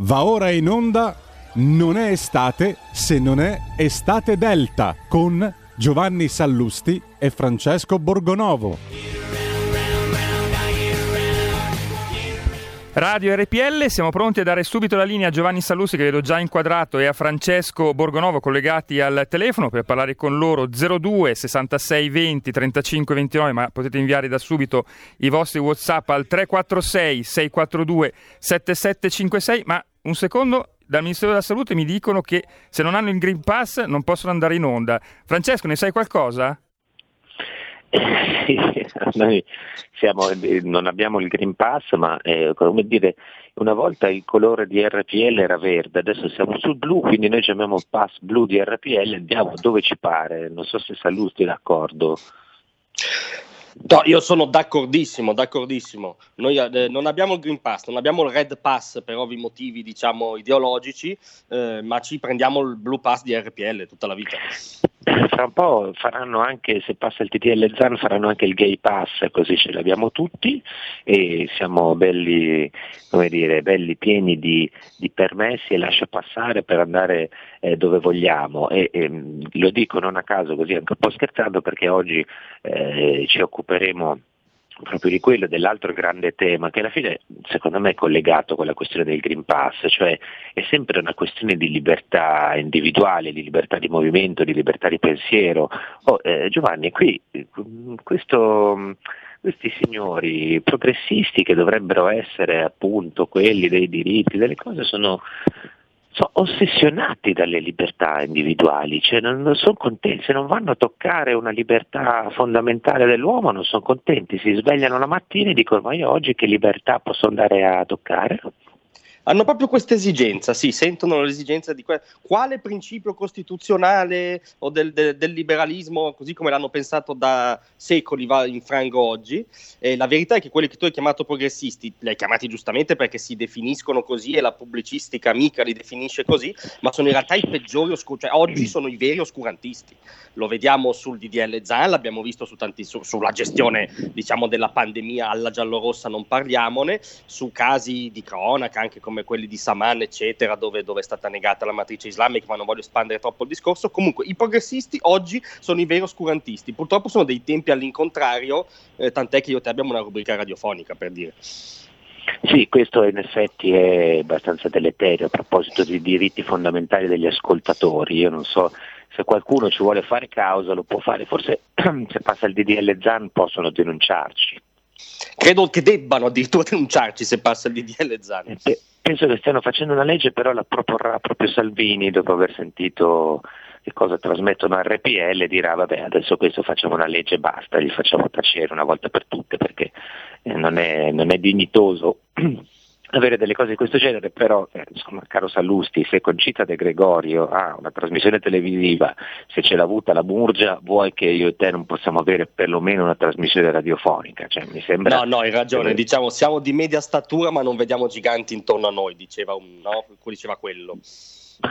Va ora in onda Non è estate se non è estate delta con Giovanni Sallusti e Francesco Borgonovo. Radio RPL, siamo pronti a dare subito la linea a Giovanni Sallusti che vedo già inquadrato e a Francesco Borgonovo collegati al telefono per parlare con loro 02 66 20 35 29 ma potete inviare da subito i vostri Whatsapp al 346 642 7756 ma un secondo, dal Ministero della Salute mi dicono che se non hanno il Green Pass non possono andare in onda. Francesco, ne sai qualcosa? Noi siamo, non abbiamo il Green Pass, ma eh, come dire, una volta il colore di RPL era verde, adesso siamo sul blu, quindi noi chiamiamo pass blu di RPL e andiamo dove ci pare. Non so se Salusti è d'accordo. No, io sono d'accordissimo, d'accordissimo. Noi eh, non abbiamo il Green Pass, non abbiamo il Red Pass per ovvi motivi, diciamo, ideologici, eh, ma ci prendiamo il Blue Pass di RPL tutta la vita. Fra un po' faranno anche, se passa il TTL ZAN, faranno anche il Gay Pass, così ce l'abbiamo tutti e siamo belli, come dire, belli pieni di, di permessi e lascia passare per andare eh, dove vogliamo. E, e, lo dico non a caso, così anche un po' scherzando, perché oggi eh, ci occuperemo proprio di quello, dell'altro grande tema che alla fine secondo me è collegato con la questione del Green Pass, cioè è sempre una questione di libertà individuale, di libertà di movimento, di libertà di pensiero. Oh, eh, Giovanni, qui questo, questi signori progressisti che dovrebbero essere appunto quelli dei diritti, delle cose sono sono ossessionati dalle libertà individuali, cioè non, non sono contenti, se non vanno a toccare una libertà fondamentale dell'uomo non sono contenti, si svegliano la mattina e dicono ma io oggi che libertà posso andare a toccare? Hanno proprio questa esigenza, sì, sentono l'esigenza di que- quale principio costituzionale o del, del, del, liberalismo, così come l'hanno pensato da secoli, va in frango oggi. E la verità è che quelli che tu hai chiamato progressisti, li hai chiamati giustamente perché si definiscono così e la pubblicistica amica li definisce così, ma sono in realtà i peggiori oscurantisti, cioè oggi sono i veri oscurantisti. Lo vediamo sul DDL Zan, l'abbiamo visto su tanti, su, sulla gestione diciamo, della pandemia alla giallorossa, non parliamone, su casi di cronaca anche come come quelli di Saman, eccetera, dove, dove, è stata negata la matrice islamica, ma non voglio espandere troppo il discorso. Comunque, i progressisti oggi sono i veri oscurantisti. Purtroppo sono dei tempi all'incontrario, eh, tant'è che io e te abbiamo una rubrica radiofonica per dire. Sì, questo in effetti è abbastanza deleterio a proposito dei diritti fondamentali degli ascoltatori. Io non so se qualcuno ci vuole fare causa, lo può fare. Forse se passa il DDL ZAN possono denunciarci. Credo che debbano addirittura denunciarci se passa il DDL Zan. Eh, penso che stiano facendo una legge, però la proporrà proprio Salvini dopo aver sentito che cosa trasmettono a RPL dirà vabbè adesso questo facciamo una legge e basta, li facciamo tacere una volta per tutte perché eh, non, è, non è dignitoso avere delle cose di questo genere, però eh, insomma, caro Sallusti, se Concita De Gregorio ha una trasmissione televisiva, se ce l'ha avuta la Murgia, vuoi che io e te non possiamo avere perlomeno una trasmissione radiofonica? Cioè, mi sembra... No, no, hai ragione, diciamo siamo di media statura ma non vediamo giganti intorno a noi, diceva, un, no? diceva quello.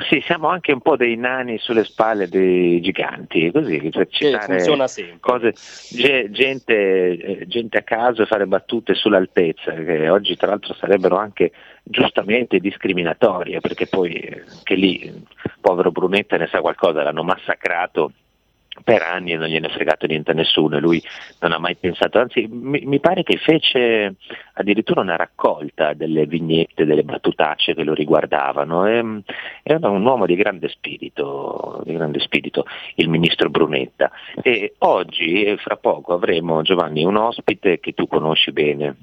Sì, siamo anche un po' dei nani sulle spalle dei giganti, così, cioè citare cose, gente, eh, gente, a caso e fare battute sull'altezza, che oggi tra l'altro sarebbero anche giustamente discriminatorie, perché poi eh, che lì, povero Brunetta ne sa qualcosa, l'hanno massacrato per anni non gliene è fregato niente a nessuno e lui non ha mai pensato, anzi mi, mi, pare che fece addirittura una raccolta delle vignette, delle battutacce che lo riguardavano, e, era un uomo di grande spirito, di grande spirito il ministro Brunetta. E oggi, fra poco, avremo Giovanni un ospite che tu conosci bene,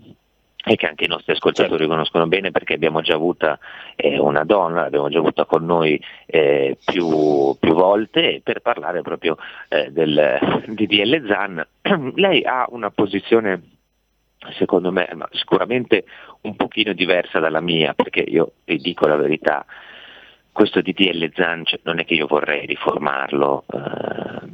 e che anche i nostri ascoltatori certo. conoscono bene perché abbiamo già avuta eh, una donna, l'abbiamo già avuta con noi eh, più, più, volte per parlare proprio eh, del DDL ZAN. Lei ha una posizione secondo me ma sicuramente un pochino diversa dalla mia perché io vi dico la verità, questo DDL ZAN cioè, non è che io vorrei riformarlo eh,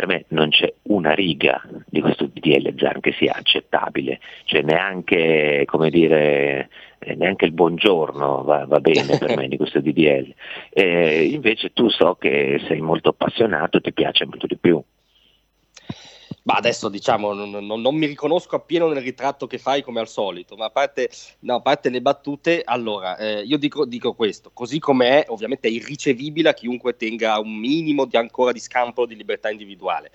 per me non c'è una riga di questo DDL Zan che sia accettabile, cioè neanche, dire, eh, neanche il buongiorno va, va, bene per me di questo DDL. Eh, invece tu so che sei molto appassionato, ti piace molto di più. Ma adesso diciamo, non, non, non, mi riconosco appieno nel ritratto che fai come al solito, ma a parte, no, a parte le battute, allora eh, io dico, dico, questo, così come è, ovviamente è irricevibile a chiunque tenga un minimo di ancora di scampo di libertà individuale.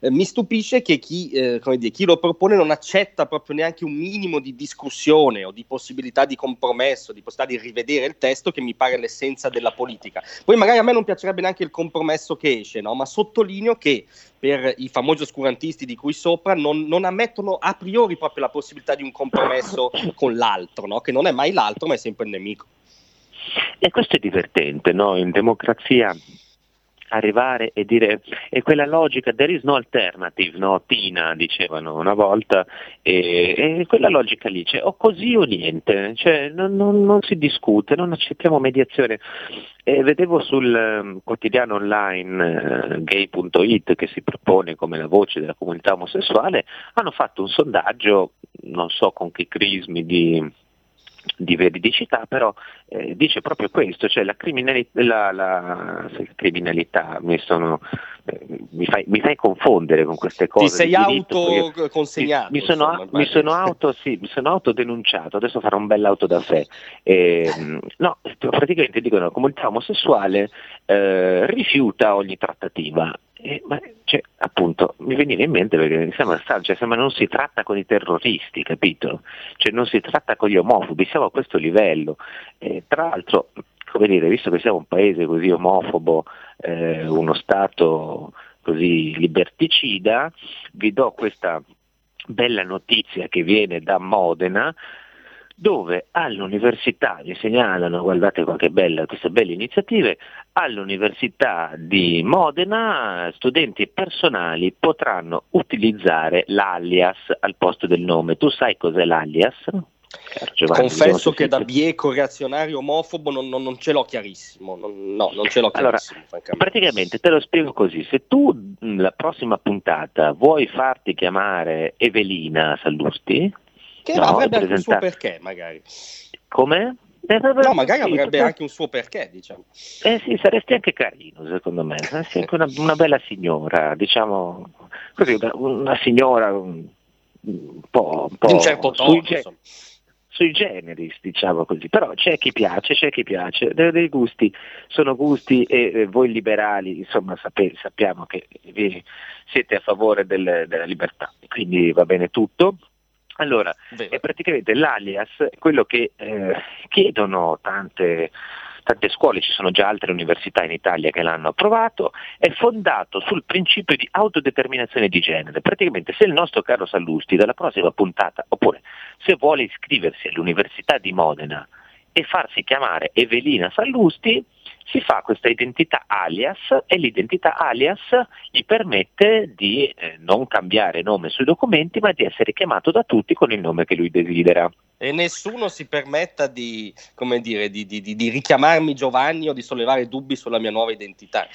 Eh, mi stupisce che chi, eh, dire, chi, lo propone non accetta proprio neanche un minimo di discussione o di possibilità di compromesso, di possibilità di rivedere il testo che mi pare l'essenza della politica. Poi magari a me non piacerebbe neanche il compromesso che esce, no? ma sottolineo che per i famosi oscurantisti di cui sopra non, non, ammettono a priori proprio la possibilità di un compromesso con l'altro, no? che non è mai l'altro ma è sempre il nemico. E questo è divertente, no? in democrazia arrivare e dire è quella logica there is no alternative, no? Tina dicevano una volta e, e quella logica lì, cioè, o così o niente, cioè, non, non, non, si discute, non accettiamo mediazione. E vedevo sul um, quotidiano online uh, gay.it che si propone come la voce della comunità omosessuale, hanno fatto un sondaggio, non so con che crismi di di veridicità, però eh, dice proprio questo, cioè la criminalità, la, la, criminalità mi, sono, mi, fai, mi, fai, confondere con queste cose. Ti sei autoconsegnato? Mi, mi, sono, insomma, mi, sono auto, sì, mi sono autodenunciato, adesso farò un bel auto da sé. Eh, no, praticamente dicono la comunità omosessuale eh, rifiuta ogni trattativa eh, ma, cioè, appunto, mi veniva in mente perché mi sembra strano, cioè, sembra non si tratta con i terroristi, capito? Cioè, non si tratta con gli omofobi, siamo a questo livello. Eh, tra l'altro, come dire, visto che siamo un paese così omofobo, eh, uno Stato così liberticida, vi do questa bella notizia che viene da Modena, dove all'università, mi segnalano, guardate qualche bella, queste belle iniziative, all'università di Modena studenti personali potranno utilizzare l'alias al posto del nome. Tu sai cos'è l'alias? Giovanni, Confesso che da bieco reazionario omofobo non, non, non, ce l'ho chiarissimo. Non, no, non ce l'ho chiarissimo. Allora, praticamente te lo spiego così: se tu la prossima puntata vuoi farti chiamare Evelina Sallusti, che no, avrebbe anche un suo perché, magari. Come? Eh, no, magari sì, avrebbe anche un suo perché, diciamo. Eh sì, saresti anche carino, secondo me. Saresti anche una, una bella signora, diciamo, così, una, una signora un, po', un po'... Di un certo tono, sui, sui generis, diciamo così. Però c'è chi piace, c'è chi piace. Dei, dei gusti sono gusti e eh, voi liberali, insomma, sape- sappiamo che vi, siete a favore del, della libertà. Quindi va bene tutto. Allora, Vero. è praticamente l'alias, quello che eh, chiedono tante, tante scuole, ci sono già altre università in Italia che l'hanno approvato, è fondato sul principio di autodeterminazione di genere. Praticamente se il nostro caro Sallusti dalla prossima puntata, oppure se vuole iscriversi all'Università di Modena e farsi chiamare Evelina Sallusti, si fa questa identità alias e l'identità alias gli permette di eh, non cambiare nome sui documenti ma di essere chiamato da tutti con il nome che lui desidera. E nessuno si permetta di, dire, di, di, di richiamarmi Giovanni o di sollevare dubbi sulla mia nuova identità.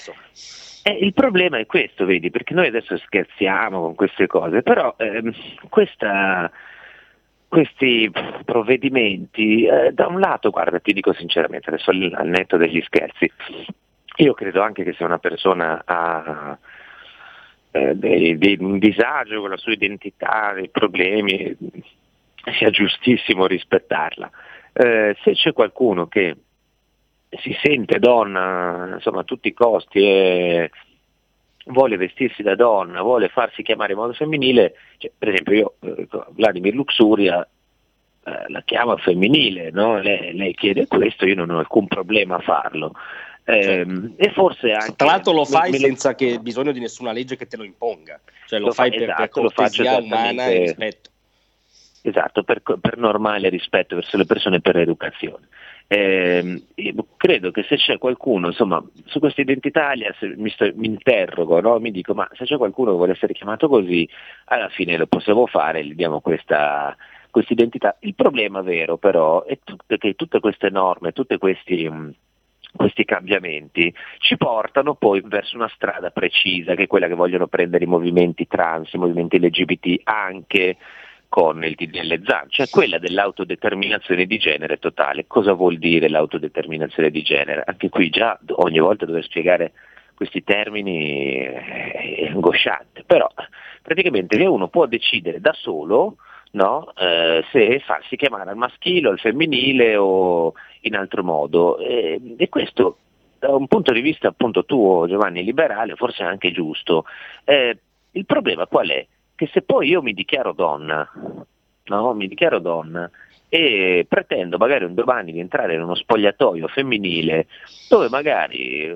Eh, il problema è questo, vedi, perché noi adesso scherziamo con queste cose, però ehm, questa questi provvedimenti, eh, da un lato, guarda, ti dico sinceramente, adesso al, netto degli scherzi, io credo anche che se una persona ha eh, dei, dei, un disagio con la sua identità, dei problemi, sia giustissimo rispettarla. Eh, se c'è qualcuno che si sente donna insomma, a tutti i costi e vuole vestirsi da donna, vuole farsi chiamare in modo femminile, cioè, per esempio io, eh, Vladimir Luxuria, eh, la chiama femminile, no? lei, lei, chiede questo, io non ho alcun problema a farlo. Eh, e forse anche, Tra l'altro lo fai lo, senza che bisogno di nessuna legge che te lo imponga, cioè lo, lo fai fa, per, esatto, per cortesia umana e rispetto. Esatto, per, per normale rispetto verso le persone per educazione. Eh, credo che se c'è qualcuno, insomma, su questa identità mi, mi interrogo, no? mi dico, ma se c'è qualcuno che vuole essere chiamato così, alla fine lo possiamo fare, gli diamo questa, questa identità. Il problema vero però è tut- che tutte queste norme, tutti questi, questi cambiamenti ci portano poi verso una strada precisa, che è quella che vogliono prendere i movimenti trans, i movimenti LGBT, anche con il DDL ZAN, cioè quella dell'autodeterminazione di genere totale. Cosa vuol dire l'autodeterminazione di genere? Anche qui già ogni volta dover spiegare questi termini è angosciante, però praticamente uno può decidere da solo no? eh, se farsi chiamare al maschile o al femminile o in altro modo. E, e, questo da un punto di vista appunto tuo Giovanni liberale forse è anche giusto. Eh, il problema qual è? Che se poi io mi dichiaro donna, no? mi dichiaro donna e pretendo magari un domani di entrare in uno spogliatoio femminile dove magari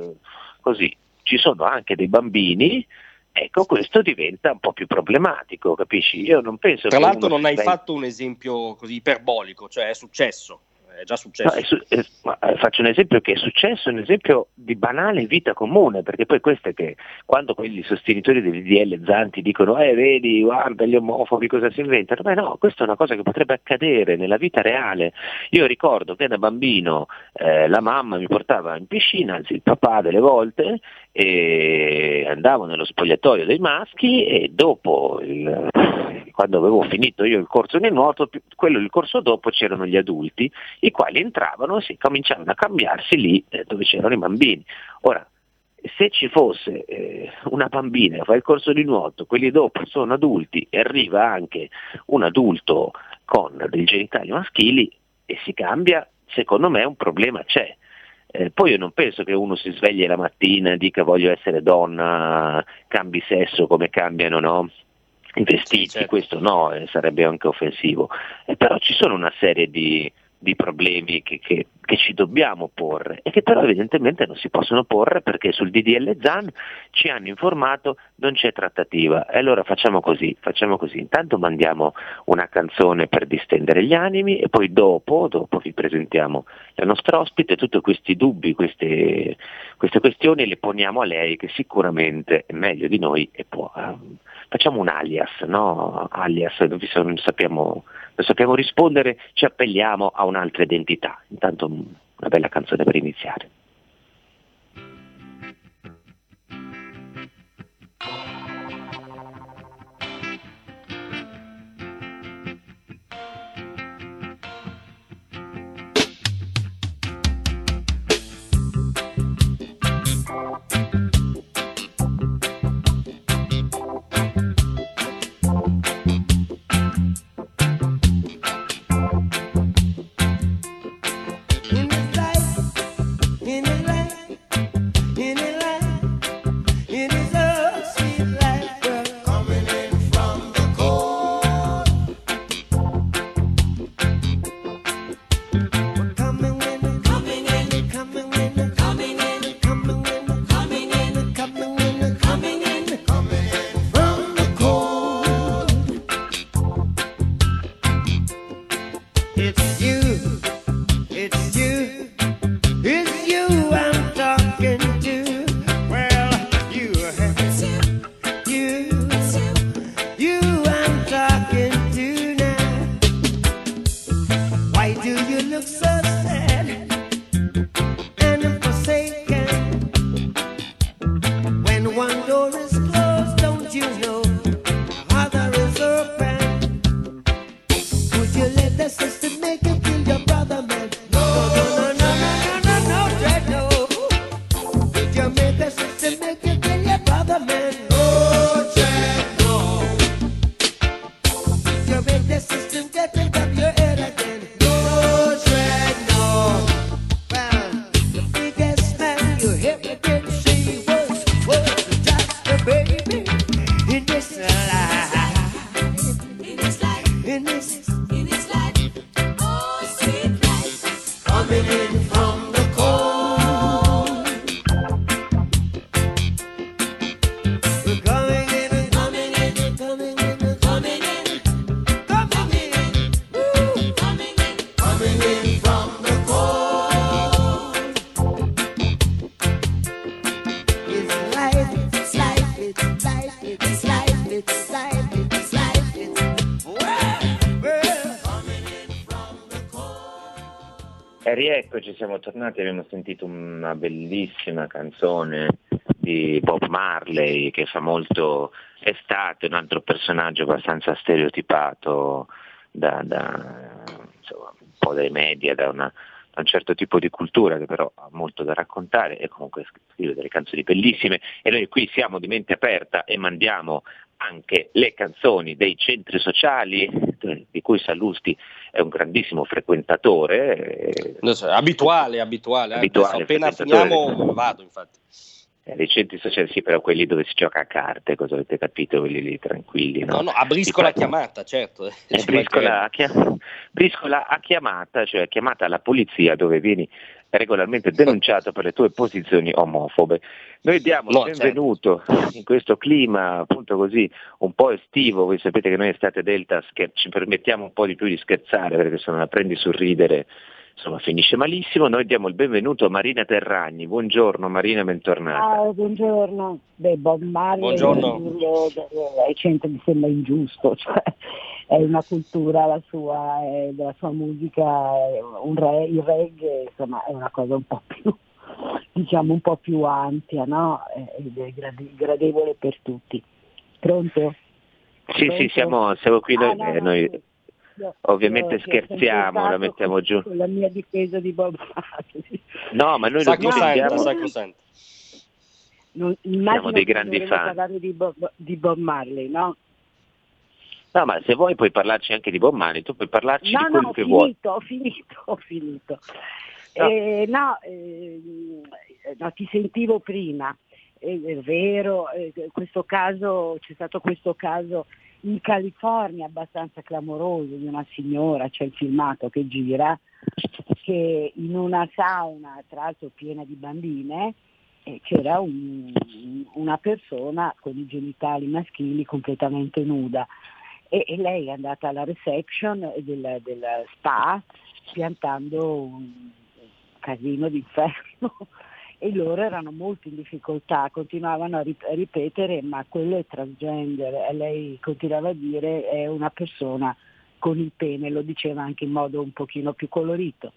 così ci sono anche dei bambini Ecco, questo diventa un po' più problematico, capisci? Io non penso Tra l'altro non hai fatto un esempio così iperbolico, cioè è successo è già successo. No, è su- è, eh, faccio un esempio che è successo, un esempio di banale vita comune, perché poi questo è che quando quelli sostenitori del DDL Zanti dicono eh vedi, guarda gli omofobi cosa si inventano, beh no, questa è una cosa che potrebbe accadere nella vita reale. Io ricordo che da bambino eh, la mamma mi portava in piscina, anzi il papà delle volte, e andavo nello spogliatoio dei maschi e dopo, il, quando avevo finito io il corso di nuoto, quello il corso dopo c'erano gli adulti, i quali entravano e si cominciavano a cambiarsi lì eh, dove c'erano i bambini. Ora, se ci fosse eh, una bambina che fa il corso di nuoto, quelli dopo sono adulti e arriva anche un adulto con dei genitali maschili e si cambia, secondo me un problema c'è. Eh, poi io non penso che uno si svegli la mattina e dica voglio essere donna, cambi sesso come cambiano no? i vestiti, sì, certo. questo no, eh, sarebbe anche offensivo. Eh, però ci sono una serie di, di problemi che, che, che, ci dobbiamo porre e che però evidentemente non si possono porre perché sul DDL ZAN ci hanno informato non c'è trattativa e allora facciamo così, facciamo così, intanto mandiamo una canzone per distendere gli animi e poi dopo, dopo vi presentiamo la nostra ospite, tutti questi dubbi, queste, queste questioni le poniamo a lei che sicuramente è meglio di noi e può... Um, facciamo un alias, no? alias, non sappiamo, non sappiamo rispondere, ci appelliamo a un'altra identità. Intanto una bella canzone per iniziare. It's you. Rieccoci, siamo tornati, abbiamo sentito una bellissima canzone di Bob Marley che fa molto estate, un altro personaggio abbastanza stereotipato da, da insomma, un po' dai media, da una da un certo tipo di cultura che però ha molto da raccontare e comunque scrive delle canzoni bellissime. E noi qui siamo di mente aperta e mandiamo anche le canzoni dei centri sociali di cui Sallusti è un grandissimo frequentatore. So, abituale, abituale. abituale appena finiamo vado infatti. Eh, centri sociali sì, però quelli dove si gioca a carte, cosa avete capito? Quelli lì tranquilli. No, no, no a briscola chiamata, certo. Eh, briscola, a chiamata, briscola a chiamata, cioè chiamata alla polizia dove vieni regolarmente denunciato per le tue posizioni omofobe. Noi diamo il benvenuto in questo clima appunto così un po' estivo, voi sapete che noi estate Delta scher- ci permettiamo un po' di più di scherzare perché se non la prendi sul ridere insomma finisce malissimo. Noi diamo il benvenuto a Marina Terragni. Buongiorno Marina, bentornata. Ciao, buongiorno. Beh, Bob Marley buongiorno. ai centri mi sembra ingiusto, cioè, è una cultura la sua, della sua musica, re, il reggae, insomma è una cosa un po' più diciamo un po' più ampia, no? Ed è gradevole per tutti. Pronto? Sì, Pronto? sì, siamo, siamo qui ah, noi, no, no, noi sì. Ovviamente io, scherziamo, la mettiamo giù. La mia difesa di Bob Marley. No, ma noi sacro lo diciamo... Sacro non, Siamo dei grandi fan. parlare di Bob, di Bob Marley, no? No, ma se vuoi puoi parlarci anche di Bob Marley, tu puoi parlarci no, di quello no, che finito, vuoi. Ho finito, ho finito. No, eh, no, eh, no ti sentivo prima, è, è vero, eh, questo caso, c'è stato questo caso in California abbastanza clamoroso di una signora, c'è il filmato che gira, che in una sauna, tra l'altro piena di bambine, eh, c'era un, una persona con i genitali maschili completamente nuda. E, e lei è andata alla reception del, del spa piantando un casino d'inferno e loro erano molto in difficoltà, continuavano a ripetere ma quello è transgender e lei continuava a dire è una persona con il pene, lo diceva anche in modo un pochino più colorito.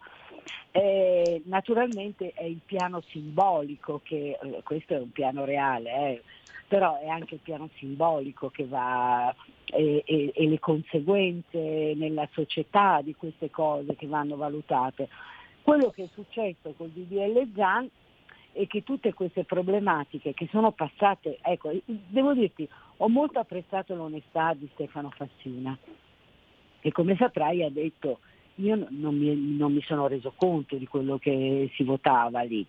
Eh, naturalmente è il piano simbolico che, eh, questo è un piano reale, eh, però è anche il piano simbolico che va e, e, e le conseguenze nella società di queste cose che vanno valutate. Quello che è successo col DDL Zan e che tutte queste problematiche che sono passate, ecco, devo dirti, ho molto apprezzato l'onestà di Stefano Fassina, che come saprai ha detto io non mi, non mi sono reso conto di quello che si votava lì,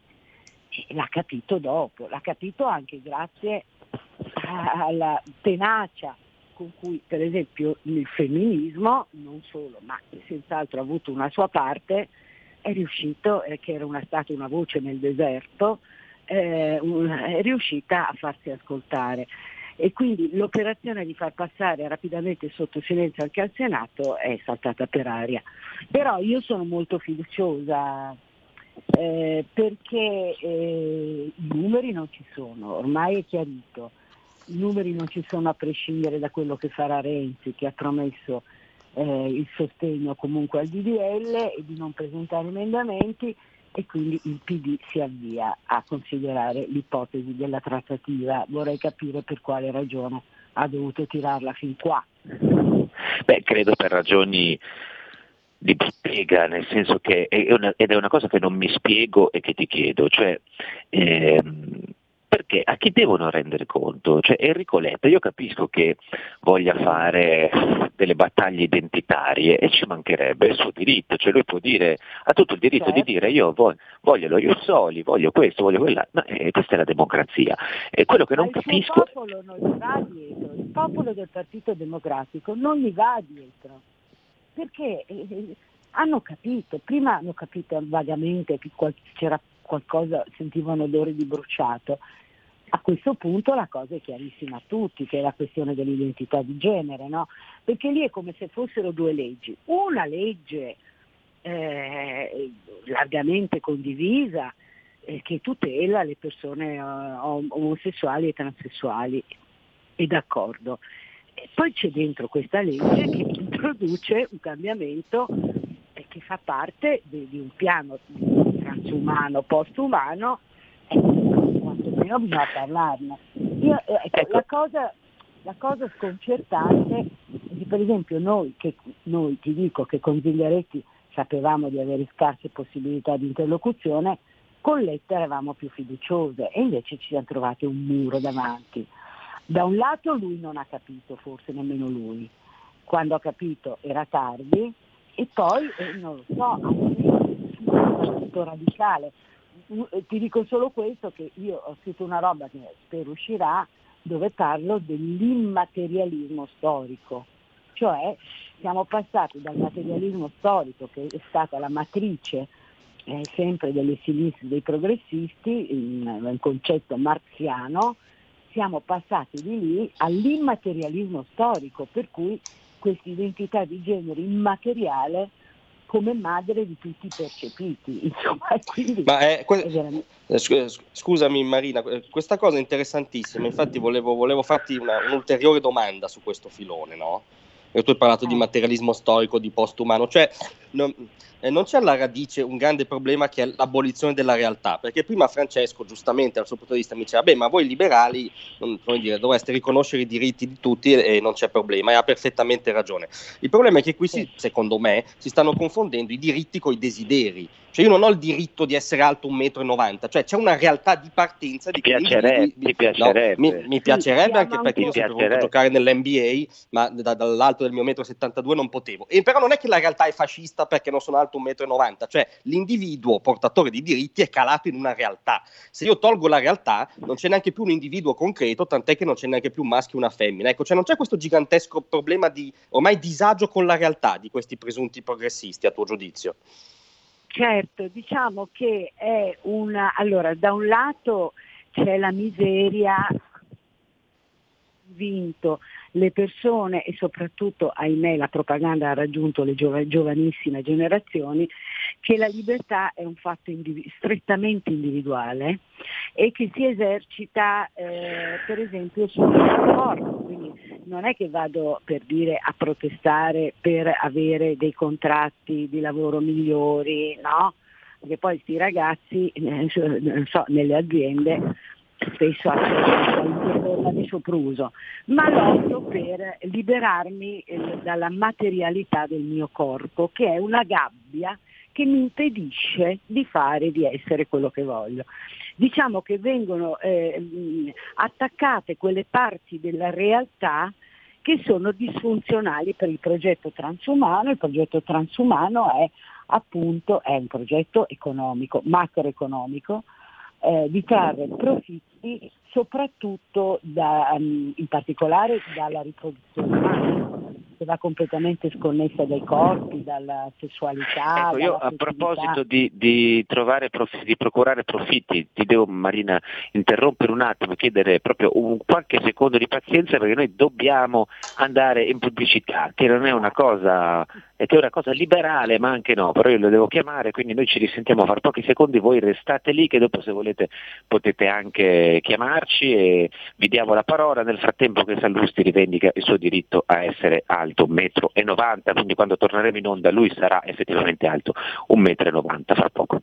e l'ha capito dopo, l'ha capito anche grazie alla tenacia con cui per esempio il femminismo, non solo, ma senz'altro ha avuto una sua parte, è riuscito, eh, che era una, stata una voce nel deserto, eh, un, è riuscita a farsi ascoltare. E quindi l'operazione di far passare rapidamente sotto silenzio anche al Senato è saltata per aria. Però io sono molto fiduciosa eh, perché eh, i numeri non ci sono, ormai è chiarito, i numeri non ci sono a prescindere da quello che farà Renzi che ha promesso eh, il sostegno comunque al DDL e di non presentare emendamenti e quindi il PD si avvia a considerare l'ipotesi della trattativa. Vorrei capire per quale ragione ha dovuto tirarla fin qua. Beh, credo per ragioni di spiega, nel senso che è una, ed è una cosa che non mi spiego e che ti chiedo, cioè ehm, perché a chi devono rendere conto? Cioè Enrico Letta, io capisco che voglia fare delle battaglie identitarie e ci mancherebbe, il suo diritto, cioè lui può dire, ha tutto il diritto certo. di dire io voglio, voglio lo Iussoli, voglio questo, voglio quella, ma eh, questa è la democrazia. E quello che non ma capisco... Il popolo non gli va dietro, il popolo del Partito Democratico non gli va dietro, perché eh, eh hanno capito, prima hanno capito vagamente che c'era qualcosa, sentivano odore di bruciato, a questo punto la cosa è chiarissima a tutti, che è la questione dell'identità di genere, no? Perché lì è come se fossero due leggi. Una legge eh, largamente condivisa eh, che tutela le persone uh, omosessuali e transessuali, e d'accordo. E poi c'è dentro questa legge che introduce un cambiamento eh, che fa parte di, di un piano transumano, postumano, quantomeno bisogna parlarne. Io, ecco, ecco. La, cosa, la, cosa, sconcertante che per esempio noi, che, noi ti dico che con Zigliaretti sapevamo di avere scarse possibilità di interlocuzione, con Letta eravamo più fiduciose e invece ci siamo trovati un muro davanti. Da un lato lui non ha capito, forse nemmeno lui, quando ha capito era tardi e poi, eh, non lo so, ha un radicale. Eh, ti dico solo questo, che io ho scritto una roba che spero uscirà, dove parlo dell'immaterialismo storico, cioè siamo passati dal materialismo storico che è stata la matrice eh, sempre delle sinistre, dei progressisti, un concetto marziano, siamo passati di lì all'immaterialismo storico, per cui questa identità di genere immateriale come madre di tutti i percepiti. Insomma, quindi Ma è, que- è veramente... Eh, scusami Marina, eh, questa cosa è interessantissima, infatti volevo, volevo farti una, un'ulteriore domanda su questo filone, no? tu hai parlato di eh. materialismo storico, di postumano, cioè non, eh, non, c'è alla radice un grande problema che è l'abolizione della realtà, perché prima Francesco giustamente dal suo punto di vista mi diceva, beh ma voi liberali non, dire, dovreste riconoscere i diritti di tutti e, e, non c'è problema, e ha perfettamente ragione. Il problema è che qui, si, secondo me, si stanno confondendo i diritti con i desideri. Cioè io non ho il diritto di essere alto 1,90 m, cioè c'è una realtà di partenza di piacerebbe, mi, piacerebbe. No, mi, mi piacerebbe anche perché io sono voluto giocare nell'NBA, ma da, dall'alto del mio 1,72 m non potevo. E però non è che la realtà è fascista perché non sono alto 1,90 m, cioè l'individuo portatore di diritti è calato in una realtà. Se io tolgo la realtà non c'è neanche più un individuo concreto, tant'è che non c'è neanche più un maschio e una femmina. Ecco, cioè non c'è questo gigantesco problema di ormai disagio con la realtà di questi presunti progressisti, a tuo giudizio. Certo, diciamo che è una... Allora, da un lato c'è la miseria vinto le persone e soprattutto, ahimè, la propaganda ha raggiunto le giov- giovanissime generazioni, che la libertà è un fatto indiv- strettamente individuale e che si esercita eh, per esempio sul corpo. Quindi non è che vado per dire a protestare per avere dei contratti di lavoro migliori, no? Perché poi questi ragazzi, eh, so, nelle aziende spesso di sopruso, ma lodo per liberarmi eh, dalla materialità del mio corpo, che è una gabbia che mi impedisce di fare, di essere quello che voglio. Diciamo che vengono eh, attaccate quelle parti della realtà che sono disfunzionali per il progetto transumano. Il progetto transumano è appunto è un progetto economico, macroeconomico, eh, di trarre profitti soprattutto da, um, in particolare dalla riproduzione umana che va completamente sconnessa dai corpi, dalla sessualità. Ecco, io a proposito di, di, profitti, di, procurare profitti, ti devo Marina interrompere un attimo e chiedere proprio un, qualche secondo di pazienza perché noi dobbiamo andare in pubblicità, che non è una cosa, che è una cosa liberale ma anche no, però io lo devo chiamare, quindi noi ci risentiamo fra pochi secondi, voi restate lì che dopo se volete potete anche chiamarci e vi diamo la parola nel frattempo che Sallusti rivendica il suo diritto a essere alto 1,90 m, quindi quando torneremo in onda lui sarà effettivamente alto 1,90 m fra poco.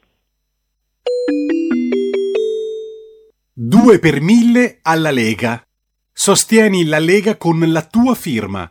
2 per 1000 alla Lega. Sostieni la Lega con la tua firma.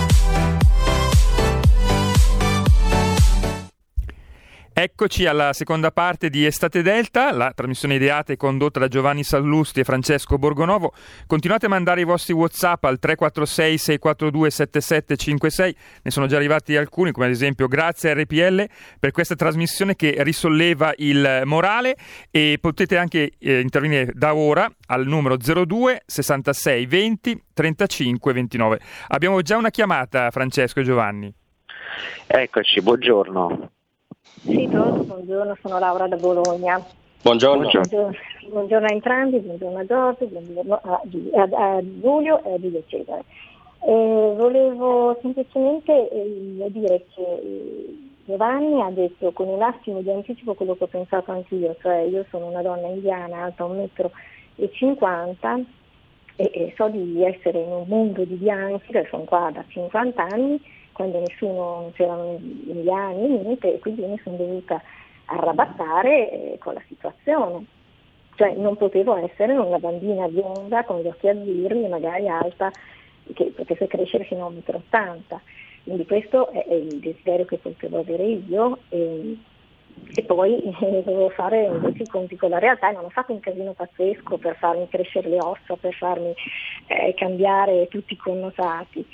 Eccoci alla seconda parte di Estate Delta, la trasmissione ideata e condotta da Giovanni Sallusti e Francesco Borgonovo. Continuate a mandare i vostri WhatsApp al 346 642 7756. Ne sono già arrivati alcuni, come ad esempio grazie a RPL per questa trasmissione che risolleva il morale e potete anche eh, intervenire da ora al numero 02 66 20 35 29. Abbiamo già una chiamata Francesco e Giovanni. Eccoci, buongiorno. Sì, pronto, buongiorno, sono Laura da Bologna. Buongiorno. Buongiorno, buongiorno a entrambi, buongiorno a Giorgio, buongiorno a, a, a Giulio e a Giulio Cesare. Eh, volevo semplicemente eh, dire che eh, Giovanni ha detto con un attimo di anticipo quello che ho pensato anch'io, cioè io sono una donna indiana alta 1,50 m e, e so di essere in un mondo di bianchi, sono qua da 50 anni quando nessuno, non c'erano indiani, niente, e quindi mi sono dovuta arrabattare eh, con la situazione. Cioè non potevo essere una bambina bionda con gli occhi azzurri magari alta che potesse crescere fino a 1,80 m. Quindi questo è, è, il desiderio che potevo avere io e, e poi eh, dovevo fare invece i conti con la realtà e non ho fatto un casino pazzesco per farmi crescere le ossa, per farmi eh, cambiare tutti i connotati.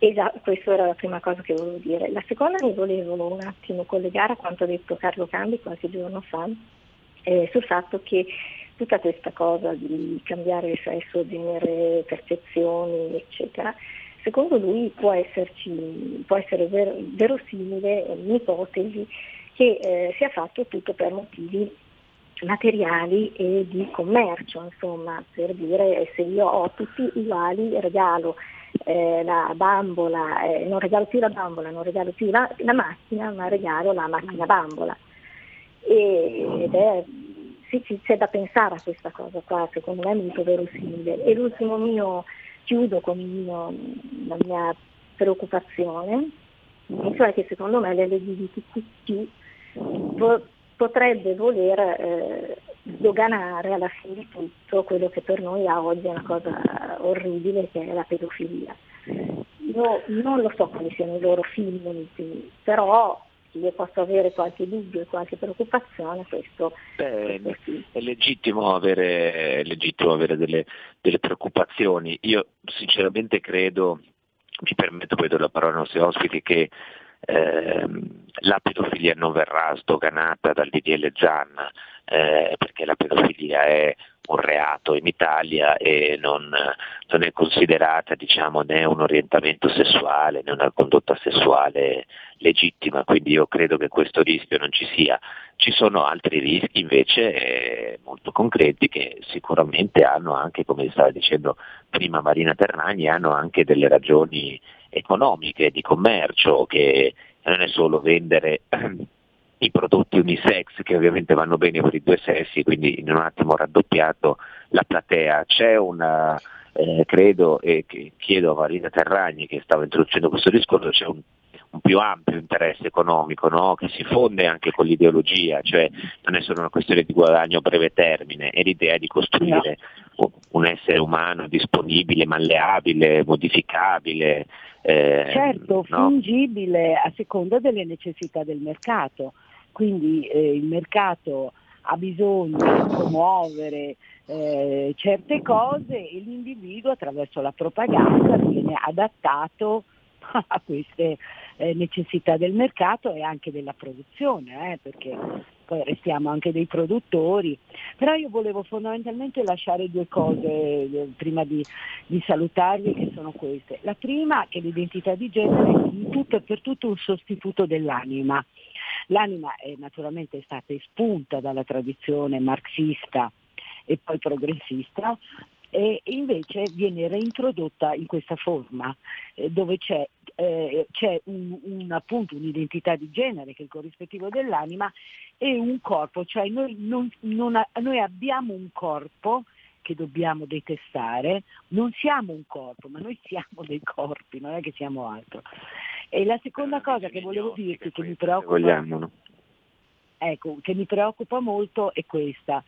E già questa era la prima cosa che volevo dire. La seconda mi volevo un attimo collegare a quanto ha detto Carlo Cambi qualche giorno fa eh, sul fatto che tutta questa cosa di cambiare sesso, genere, percezioni, eccetera, secondo lui può, esserci, può essere ver- verosimile un'ipotesi che eh, sia fatto tutto per motivi materiali e di commercio, insomma, per dire se io ho tutti uguali regalo eh, la bambola, eh, non regalo più la bambola, non regalo più la, la macchina, ma regalo la macchina bambola. E, ed è, sì, c'è da pensare a questa cosa qua, secondo me è molto verosimile. E l'ultimo mio, chiudo con mio, la mia preoccupazione, cioè che secondo me l'LGBTQ potrebbe voler eh, sdoganare alla fine di tutto quello che per noi a oggi è una cosa orribile che è la pedofilia. Io non lo so quali siano i loro figli, però io posso avere qualche dubbio e qualche preoccupazione, questo, Beh, questo sì. è, legittimo avere, è legittimo avere delle, delle, preoccupazioni. Io sinceramente credo, mi permetto poi do la parola ai nostri ospiti, che ehm, la pedofilia non verrà sdoganata dal DDL Zan, eh, perché la pedofilia è un reato in Italia e non, non è considerata diciamo, né un orientamento sessuale né una condotta sessuale legittima, quindi io credo che questo rischio non ci sia. Ci sono altri rischi invece eh, molto concreti che sicuramente hanno anche, come stava dicendo prima Marina Ternagni, hanno anche delle ragioni economiche, di commercio, che non è solo vendere i prodotti unisex che ovviamente vanno bene per i due sessi, quindi in un attimo ho raddoppiato la platea. C'è una, eh, credo, e chiedo a Marina Terragni che stava introducendo questo discorso, c'è un un più ampio interesse economico no? che si fonde anche con l'ideologia, cioè non è solo una questione di guadagno a breve termine, è l'idea di costruire un essere umano disponibile, malleabile, modificabile. Eh, certo, no? fungibile a seconda delle necessità del mercato, quindi eh, il mercato ha bisogno di promuovere eh, certe cose e l'individuo attraverso la propaganda viene adattato a queste eh, necessità del mercato e anche della produzione, eh, perché poi restiamo anche dei produttori. Però io volevo fondamentalmente lasciare due cose eh, prima di, di, salutarvi che sono queste. La prima è che l'identità di genere è in tutto e per tutto un sostituto dell'anima. L'anima è naturalmente stata espunta dalla tradizione marxista e poi progressista e invece viene reintrodotta in questa forma eh, dove c'è, eh, c'è un, un, appunto, un'identità di genere che è il corrispettivo dell'anima e un corpo, cioè noi, non, non noi abbiamo un corpo che dobbiamo detestare, non siamo un corpo, ma noi siamo dei corpi, non è che siamo altro. E la seconda cosa che volevo dirti che mi preoccupa, vogliamo, no? ecco, che mi preoccupa molto è questa.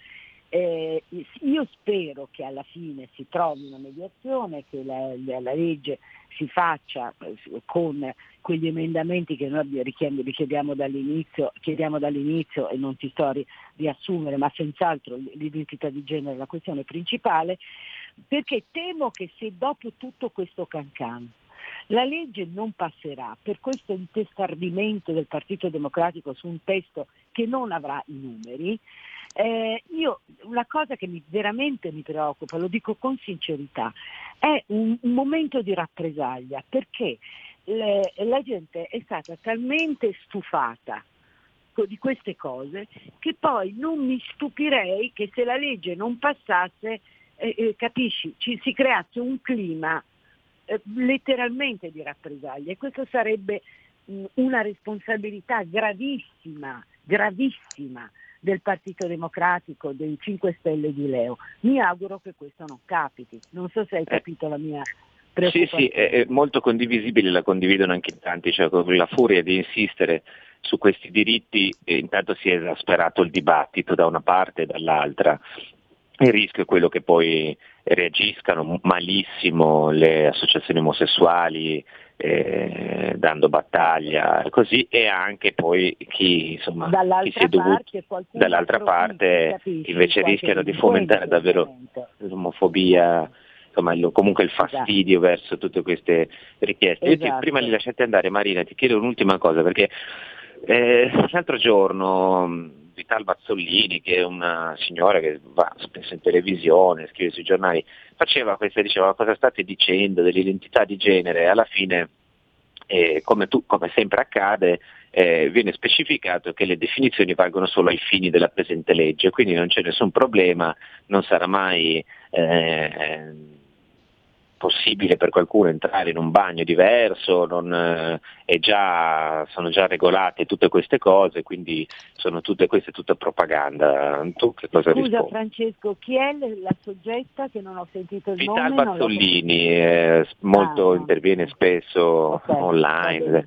Eh, io spero che alla fine si trovi una mediazione, che la, la legge si faccia eh, con quegli emendamenti che noi richiediamo dall'inizio, chiediamo dall'inizio e non ti sto a riassumere, ma senz'altro l'identità di genere è la questione principale, perché temo che se dopo tutto questo cancan la legge non passerà. Per questo intestardimento del Partito Democratico su un testo che non avrà i numeri, eh, io una cosa che mi, veramente mi preoccupa, lo dico con sincerità, è un, un momento di rappresaglia perché le, la gente è stata talmente stufata di queste cose che poi non mi stupirei che se la legge non passasse, eh, eh, capisci, ci si creasse un clima eh, letteralmente di rappresaglia e questo sarebbe mh, una responsabilità gravissima, gravissima del Partito Democratico, dei 5 Stelle di Leo. Mi auguro che questo non capiti. Non so se hai eh. capito la mia sì, sì, è, molto condivisibile, la condividono anche in tanti, cioè con la furia di insistere su questi diritti eh, intanto si è esasperato il dibattito da una parte e dall'altra. Il rischio è quello che poi reagiscano malissimo le associazioni omosessuali, eh, dando battaglia così e anche poi chi, insomma, chi si è dovuto dall'altra parte invece rischiano di fomentare davvero l'omofobia insomma, comunque il fastidio esatto. verso tutte queste richieste. Esatto. Io ti, prima li lasciate andare Marina ti chiedo un'ultima cosa perché eh, l'altro giorno Vital Bazzollini, che è una signora che va spesso in televisione, scrive sui giornali, faceva questa, diceva cosa state dicendo dell'identità di genere, alla fine, eh, come, tu, come, sempre accade, eh, viene specificato che le definizioni valgono solo ai fini della presente legge, quindi non c'è nessun problema, non sarà mai... Eh, possibile per qualcuno entrare in un bagno diverso, non, eh, già, sono già regolate tutte queste cose, quindi sono tutte queste tutta propaganda. Tu che cosa Scusa rispondi? Francesco, chi è la soggetta che non ho sentito il Vital nome? Bazzolini, eh, molto ah, interviene spesso okay, online.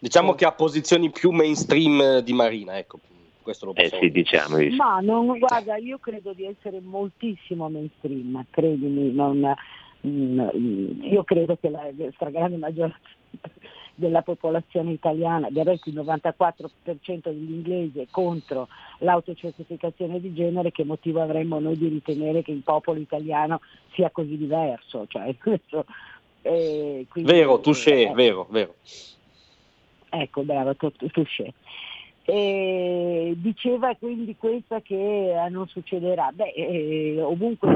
Diciamo che ha posizioni più mainstream di Marina, ecco. Questo lo eh sì, diciamo. Ma non, guarda, io credo di essere moltissimo mainstream, credimi, non, io credo che la stragrande maggioranza della popolazione italiana, del resto il 94% degli inglesi è contro l'autocertificazione di genere, che motivo avremmo noi di ritenere che il popolo italiano sia così diverso? Cioè, questo, eh, quindi, vero, touché, eh, vero, vero. Ecco, bravo, touché. E diceva quindi questa che eh, non succederà. Beh, eh, ovunque,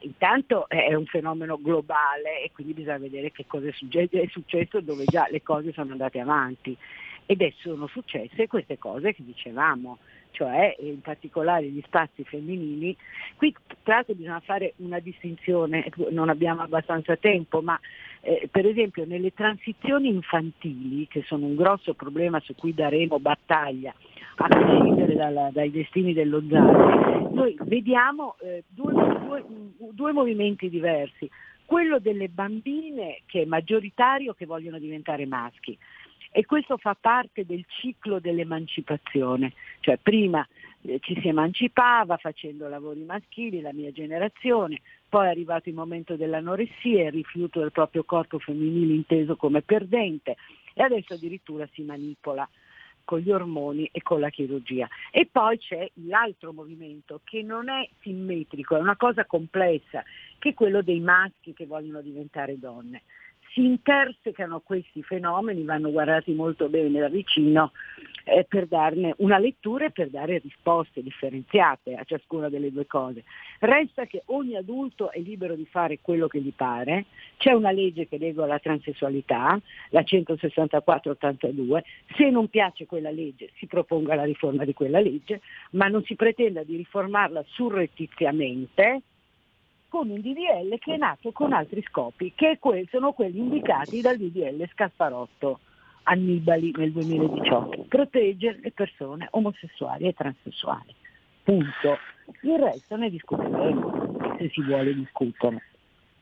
intanto è un fenomeno globale e quindi bisogna vedere che cosa è successo, è successo dove già le cose sono andate avanti. Ed è, sono successe queste cose che dicevamo, cioè in particolare gli spazi femminili. Qui tra l'altro bisogna fare una distinzione, non abbiamo abbastanza tempo, ma eh, per esempio nelle transizioni infantili, che sono un grosso problema su cui daremo battaglia, a prescindere dai destini dello Zara, noi vediamo eh, due, due, due movimenti diversi. Quello delle bambine che è maggioritario che vogliono diventare maschi E questo fa parte del ciclo dell'emancipazione, cioè prima eh, ci si emancipava facendo lavori maschili, la mia generazione, poi è arrivato il momento dell'anoressia, il rifiuto del proprio corpo femminile inteso come perdente e adesso addirittura si manipola con gli ormoni e con la chirurgia. E poi c'è l'altro movimento che non è simmetrico, è una cosa complessa, che è quello dei maschi che vogliono diventare donne si intersecano questi fenomeni, vanno guardati molto bene da vicino eh, per darne una lettura e per dare risposte differenziate a ciascuna delle due cose. Resta che ogni adulto è libero di fare quello che gli pare, c'è una legge che regola la transessualità, la 164-82, se non piace quella legge si proponga la riforma di quella legge, ma non si pretenda di riformarla surrettiziamente, con un DDL che è nato con altri scopi, che sono quelli indicati dal DDL Scaffarotto Annibali nel 2018, proteggere le persone omosessuali e transessuali. Punto. Il resto ne discuteremo, se si vuole discutere.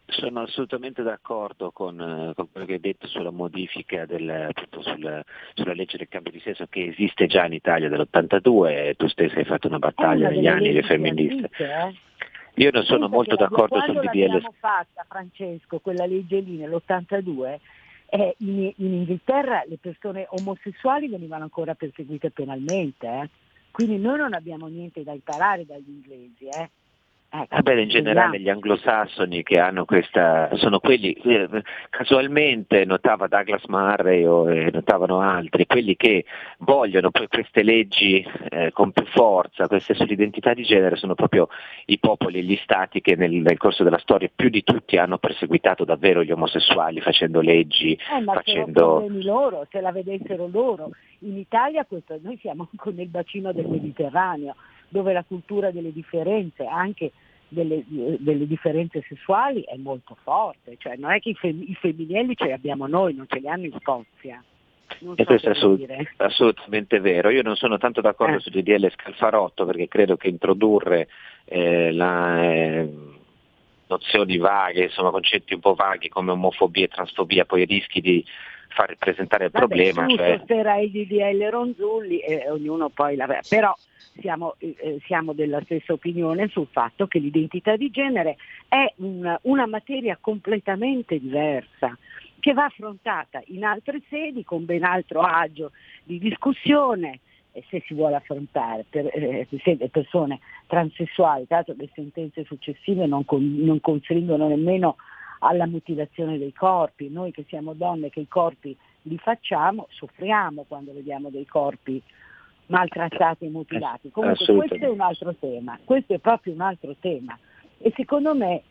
Sono assolutamente d'accordo con, eh, con, quello che hai detto sulla modifica del, sulla, sulla, legge del cambio di sesso che esiste già in Italia dall'82 tu stessa hai fatto una battaglia negli anni le femministe. Eh? Io non sono molto d'accordo sul DDL. Quando fatta, Francesco, quella legge lì nell'82, eh, in, in, Inghilterra le persone omosessuali venivano ancora perseguite penalmente, eh. quindi noi non abbiamo niente da imparare dagli inglesi. Eh. Ecco, ah beh, in generale gli anglosassoni che hanno questa, sono quelli, eh, casualmente notava Douglas Murray o eh, notavano altri, quelli che vogliono poi queste leggi eh, con più forza, queste sull'identità di genere, sono proprio i popoli e gli stati che nel, nel, corso della storia più di tutti hanno perseguitato davvero gli omosessuali facendo leggi. Eh, ma facendo... se loro, se la vedessero loro. In Italia questo, noi siamo nel bacino del Mediterraneo dove la cultura delle differenze, anche delle, delle, differenze sessuali è molto forte, cioè non è che i, fem- i femminelli ce li abbiamo noi, non ce li hanno in Scozia. Non e so questo è assolut- assolutamente vero. Io non sono tanto d'accordo eh. su DDL Scalfarotto perché credo che introdurre eh, la, eh, nozioni vaghe, insomma concetti un po' vaghi come omofobia e transfobia poi rischi di far presentare il Vabbè, problema. Cioè... sosterrai DDL Ronzulli e ognuno poi la... Però siamo, eh, siamo, della stessa opinione sul fatto che l'identità di genere è una, una materia completamente diversa che va affrontata in altre sedi con ben altro agio di discussione se si vuole affrontare per eh, le persone transessuali, tra l'altro le sentenze successive non, con, non costringono nemmeno alla mutilazione dei corpi, noi che siamo donne che i corpi li facciamo, soffriamo quando vediamo dei corpi maltrattati e mutilati. Comunque questo è un altro tema, questo è proprio un altro tema e secondo me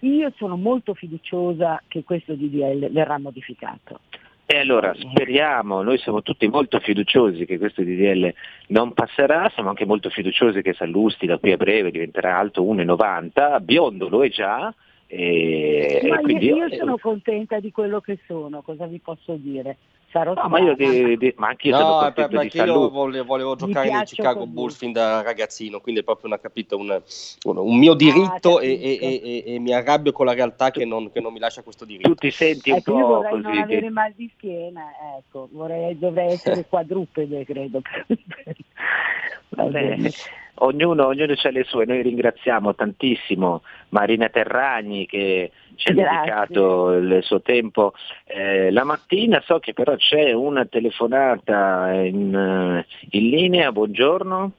io sono molto fiduciosa che questo DDL verrà modificato. E allora speriamo, noi siamo tutti molto fiduciosi che questo DDL non passerà, siamo anche molto fiduciosi che Sallusti da qui a breve diventerà alto 1,90, biondo lo è già, e, ma e quindi io, io sono contenta di quello che sono, cosa vi posso dire? Sarò no, ma, io di, di, ma anche io no, sono contento perché io volevo, volevo giocare nei Chicago così. Bulls fin da ragazzino, quindi è proprio una, capito, un, un, mio diritto ah, e, e, e, e, mi arrabbio con la realtà che non, che non, mi lascia questo diritto. Tu ti senti un ecco, po' io vorrei così. non avere mal di schiena, ecco, vorrei, dovrei essere quadrupede, credo. Va bene ognuno, ognuno ha le sue, noi ringraziamo tantissimo Marina Terragni che ci ha Grazie. dedicato il suo tempo eh, la mattina, so che però c'è una telefonata in, in linea, buongiorno.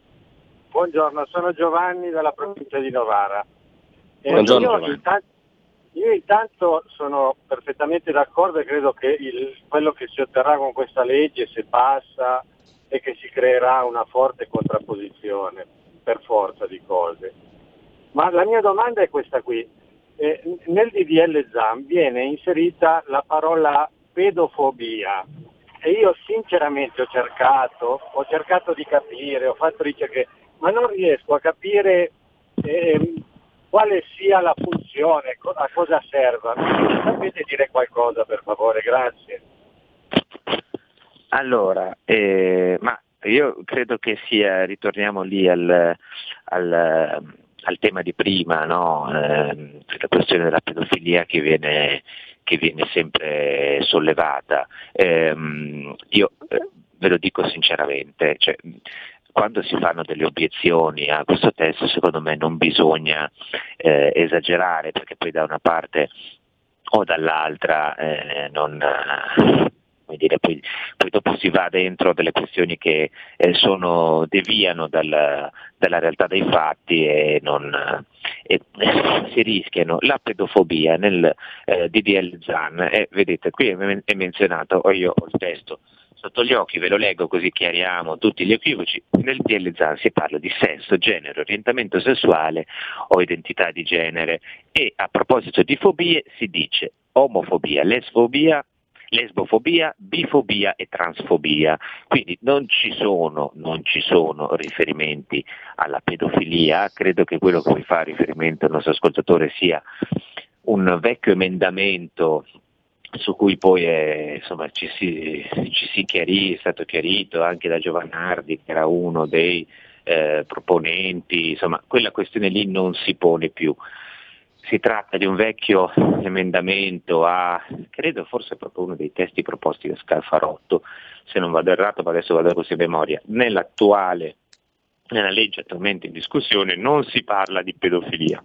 Buongiorno, sono Giovanni dalla provincia di Novara. Eh, buongiorno, io, intanto, io, intanto, sono perfettamente d'accordo e credo che il, quello che si otterrà con questa legge, se passa, è che si creerà una forte contrapposizione per forza di cose. Ma la mia domanda è questa qui. Eh, nel DDL ZAM viene inserita la parola pedofobia e io sinceramente ho cercato, ho cercato di capire, ho fatto ricerche, ma non riesco a capire eh, quale sia la funzione, a cosa serva. Sapete dire qualcosa per favore, grazie. Allora, eh, ma io credo che sia, ritorniamo lì al, al, al tema di prima, no? eh, la questione della pedofilia che viene, che viene sempre sollevata. Ehm, io eh, ve lo dico sinceramente, cioè, quando si fanno delle obiezioni a questo testo secondo me non bisogna eh, esagerare perché poi da una parte o dall'altra eh, non, dire, poi, poi, dopo si va dentro delle questioni che eh, sono, deviano dal, dalla realtà dei fatti e, non, e si rischiano. La pedofobia nel eh, DDL ZAN, eh, vedete qui è, menzionato, ho io ho il testo sotto gli occhi, ve lo leggo così chiariamo tutti gli equivoci, nel DL ZAN si parla di sesso, genere, orientamento sessuale o identità di genere e a proposito di fobie si dice omofobia, lesfobia, lesbofobia, bifobia e transfobia. Quindi non ci, sono, non ci sono riferimenti alla pedofilia, credo che quello che fa riferimento il nostro ascoltatore sia un vecchio emendamento su cui poi è, insomma, ci, si, ci si chiarì, è stato chiarito anche da Giovannardi che era uno dei eh, proponenti, insomma quella questione lì non si pone più. Si tratta di un vecchio emendamento a, credo forse proprio uno dei testi proposti da Scalfarotto, se non vado errato, ma adesso vado così a memoria, nell'attuale, nella legge attualmente in discussione non si parla di pedofilia.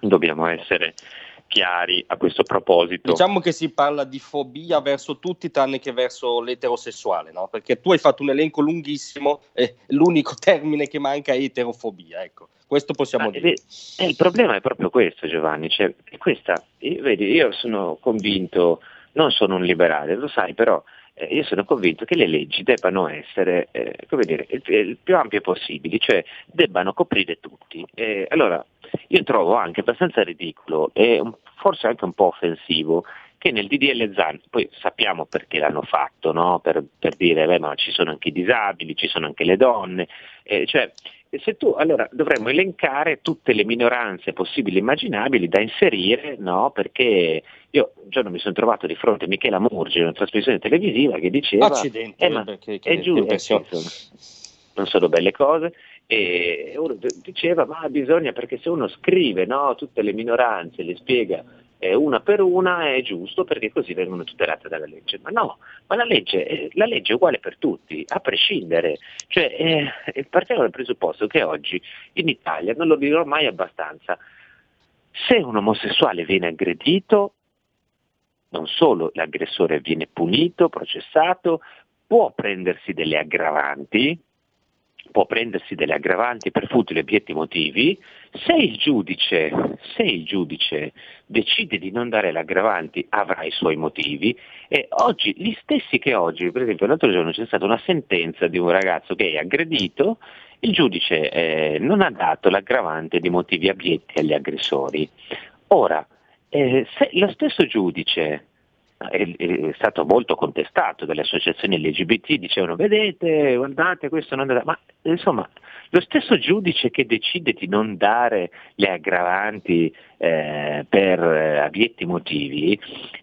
Dobbiamo essere chiari a questo proposito. Diciamo che si parla di fobia verso tutti tranne che verso l'eterosessuale, no? Perché tu hai fatto un elenco lunghissimo e l'unico termine che manca è eterofobia, ecco. Questo possiamo ah, dire. Eh, il problema è proprio questo, Giovanni. Cioè, questa, io, vedi, io sono convinto, non sono un liberale, lo sai, però eh, io sono convinto che le leggi debbano essere eh, dire, il, il, più ampie possibili, cioè debbano coprire tutti. Eh, allora, io trovo anche abbastanza ridicolo e forse anche un po' offensivo che nel DDL ZAN, poi sappiamo perché l'hanno fatto, no? per, per, dire beh, ma ci sono anche i disabili, ci sono anche le donne, eh, cioè se tu allora dovremmo elencare tutte le minoranze possibili e immaginabili da inserire, no? Perché io un giorno mi sono trovato di fronte a Michela Murgi in una trasmissione televisiva che diceva Accidenti, eh, ma che, che, è giusto, non sono belle cose, e uno diceva ma bisogna perché se uno scrive no, tutte le minoranze, le spiega eh, una per una è giusto perché così vengono tutelate dalla legge. Ma no, ma la legge, eh, la legge è uguale per tutti, a prescindere. Cioè, eh, partiamo dal presupposto che oggi in Italia, non lo dirò mai abbastanza, se un omosessuale viene aggredito, non solo l'aggressore viene punito, processato, può prendersi delle aggravanti, può prendersi delle aggravanti per futili obietti motivi, se il, giudice, se il giudice decide di non dare le aggravanti avrà i suoi motivi e oggi, gli stessi che oggi, per esempio l'altro giorno c'è stata una sentenza di un ragazzo che è aggredito, il giudice eh, non ha dato l'aggravante di motivi abietti agli aggressori. Ora, eh, se lo stesso giudice è, è, stato molto contestato dalle associazioni LGBT, dicevano vedete, guardate, questo non è... Ma insomma, lo stesso giudice che decide di non dare le aggravanti eh, per eh, abietti motivi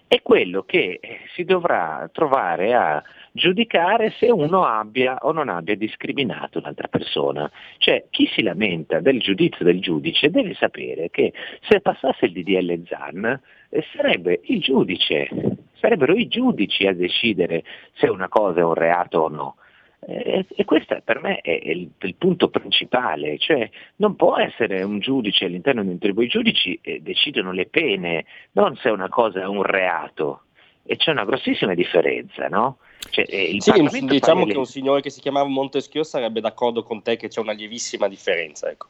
è quello che si dovrà trovare a giudicare se uno abbia o non abbia discriminato un'altra persona. Cioè chi si lamenta del giudizio del giudice deve sapere che se passasse il DDL ZAN eh, sarebbe il giudice sarebbero i giudici a decidere se una cosa è un reato o no. E, e questo per me è il, il, punto principale, cioè non può essere un giudice all'interno di un tribunale, i giudici eh, decidono le pene, non se una cosa è un reato. E c'è una grossissima differenza, no? Cioè, eh, sì, diciamo che le... un signore che si chiamava Montesquieu sarebbe d'accordo con te che c'è una lievissima differenza. Ecco.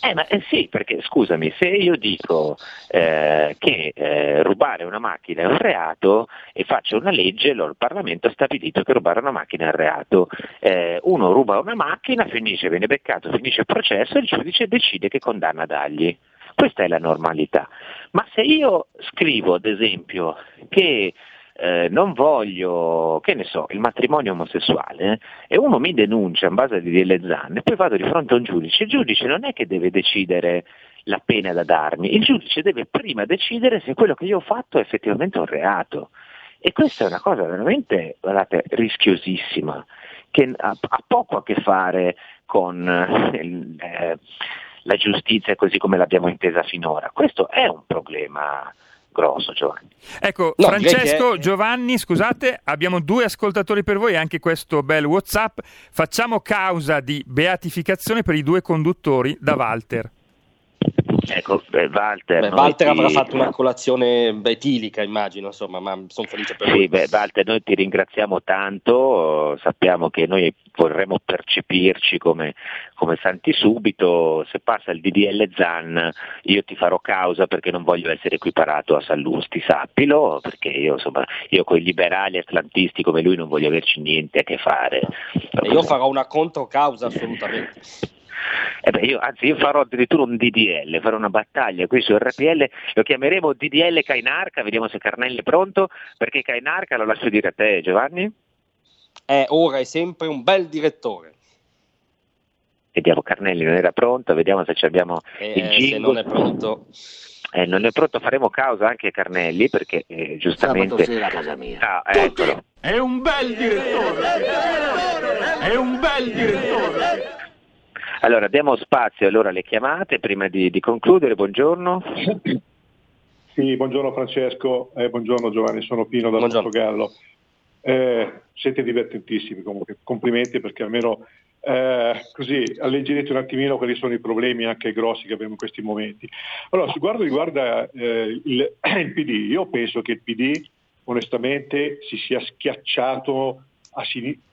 Eh, ma, eh, sì, perché scusami, se io dico eh, che eh, rubare una macchina è un reato e faccio una legge, allora il Parlamento ha stabilito che rubare una macchina è un reato. Eh, uno ruba una macchina, finisce, viene beccato, finisce il processo e il giudice decide che condanna a dargli. Questa è la normalità. Ma se io scrivo, ad esempio, che eh, non voglio, che ne so, il matrimonio omosessuale eh, e uno mi denuncia in base a delle zanne, poi vado di fronte a un giudice, il giudice non è che deve decidere la pena da darmi, il giudice deve prima decidere se quello che io ho fatto è effettivamente un reato. E questa è una cosa veramente guardate, rischiosissima, che ha, ha, poco a che fare con eh, eh la giustizia così come l'abbiamo intesa finora. Questo è un problema grosso Giovanni. Ecco, no, Francesco, che... Giovanni, scusate, abbiamo due ascoltatori per voi, anche questo bel Whatsapp. Facciamo causa di beatificazione per i due conduttori da Walter. Ecco, beh, Walter, beh, Walter ti... avrà fatto una colazione etilica, immagino, insomma, ma sono felice per sì, Beh, Walter, noi ti ringraziamo tanto, sappiamo che noi vorremmo percepirci come, come santi subito, se passa il DDL Zan io ti farò causa perché non voglio essere equiparato a Sallusti, sappilo, perché io, insomma, io con i liberali atlantisti come lui non voglio averci niente a che fare. E io farò una controcausa assolutamente. Eh beh, io, anzi, io farò addirittura un DDL, farò una battaglia qui su RPL, lo chiameremo DDL Cainarca, vediamo se Carnelli è pronto, perché Cainarca lo lascio dire a te Giovanni. Eh, ora è sempre un bel direttore. Vediamo Carnelli non era pronto, vediamo se abbiamo eh, il jingle. Se non è pronto... Eh, non è pronto, faremo causa anche a Carnelli perché eh, giustamente... Sabato a casa mia. Ah, eccolo. È un bel direttore! È un bel direttore! Allora, diamo spazio allora alle chiamate prima di, di concludere. Buongiorno. Sì, buongiorno Francesco, eh, buongiorno Giovanni, sono Pino da Portogallo. Eh, siete divertentissimi comunque, complimenti perché almeno eh, così alleggerite un attimino quelli sono i problemi anche grossi che abbiamo in questi momenti. Allora, su guardo riguarda eh, il, il PD, io penso che il PD onestamente si sia schiacciato a sinistra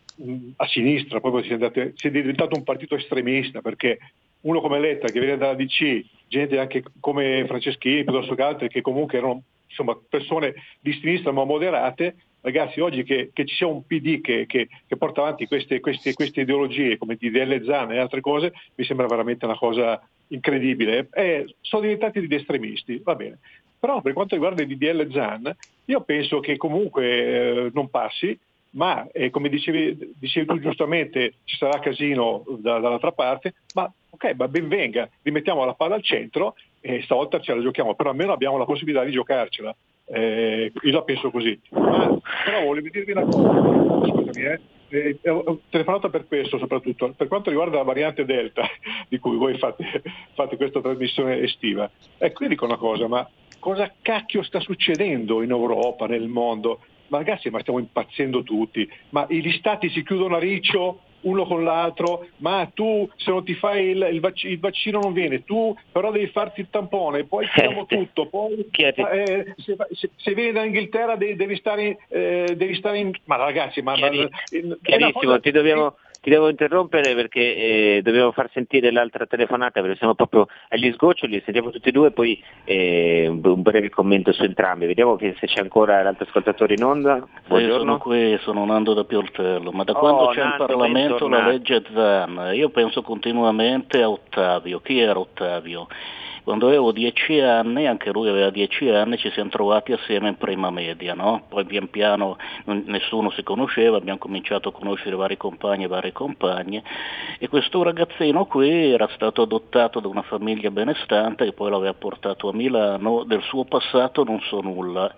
a sinistra, proprio si è, andate, si è, diventato un partito estremista perché uno come Letta che viene dalla DC, gente anche come Franceschini piuttosto che altri che comunque erano insomma, persone di sinistra ma moderate, ragazzi oggi che, che ci sia un PD che, che, che porta avanti queste, queste, queste, ideologie come DDL Zan e altre cose mi sembra veramente una cosa incredibile. Eh, sono diventati degli estremisti, va bene. Però per quanto riguarda il DDL Zan, io penso che comunque eh, non passi, ma eh, come dicevi, dicevi, tu giustamente ci sarà casino da, dall'altra parte, ma ok, ma ben venga, rimettiamo la palla al centro e stavolta ce la giochiamo, però almeno abbiamo la possibilità di giocarcela. Eh, io la penso così. Ma, però volevo dirvi una cosa, scusami, eh. Eh, ho telefonato per questo soprattutto, per quanto riguarda la variante Delta di cui voi fate, fate questa trasmissione estiva. Ecco, io dico una cosa, ma cosa cacchio sta succedendo in Europa, nel mondo? Ma ragazzi ma stiamo impazzendo tutti, ma gli stati si chiudono a riccio uno con l'altro, ma tu se non ti fai il, il, vac- il vaccino non viene, tu però devi farti il tampone, poi chiamo tutto, poi eh, se, se, se, vieni dall'Inghilterra devi, devi, stare, eh, devi stare in... Ma ragazzi, ma... Chiarissimo, Chiarissimo ti dobbiamo ti devo interrompere perché eh, dobbiamo far sentire l'altra telefonata perché siamo proprio agli sgoccioli, sentiamo tutti e due poi eh, un breve commento su entrambi. Vediamo se c'è ancora l'altro ascoltatore in onda. Buongiorno. sono qui, sono Nando da Pioltello, ma da oh, quando c'è Nando, in Parlamento la legge ZAN, io penso continuamente a Ottavio. Chi era Ottavio? Quando avevo dieci anni, anche lui aveva dieci anni, ci siamo trovati assieme in prima media, no? poi pian piano nessuno si conosceva, abbiamo cominciato a conoscere vari compagni e varie compagne e questo ragazzino qui era stato adottato da una famiglia benestante che poi l'aveva portato a Milano, del suo passato non so nulla,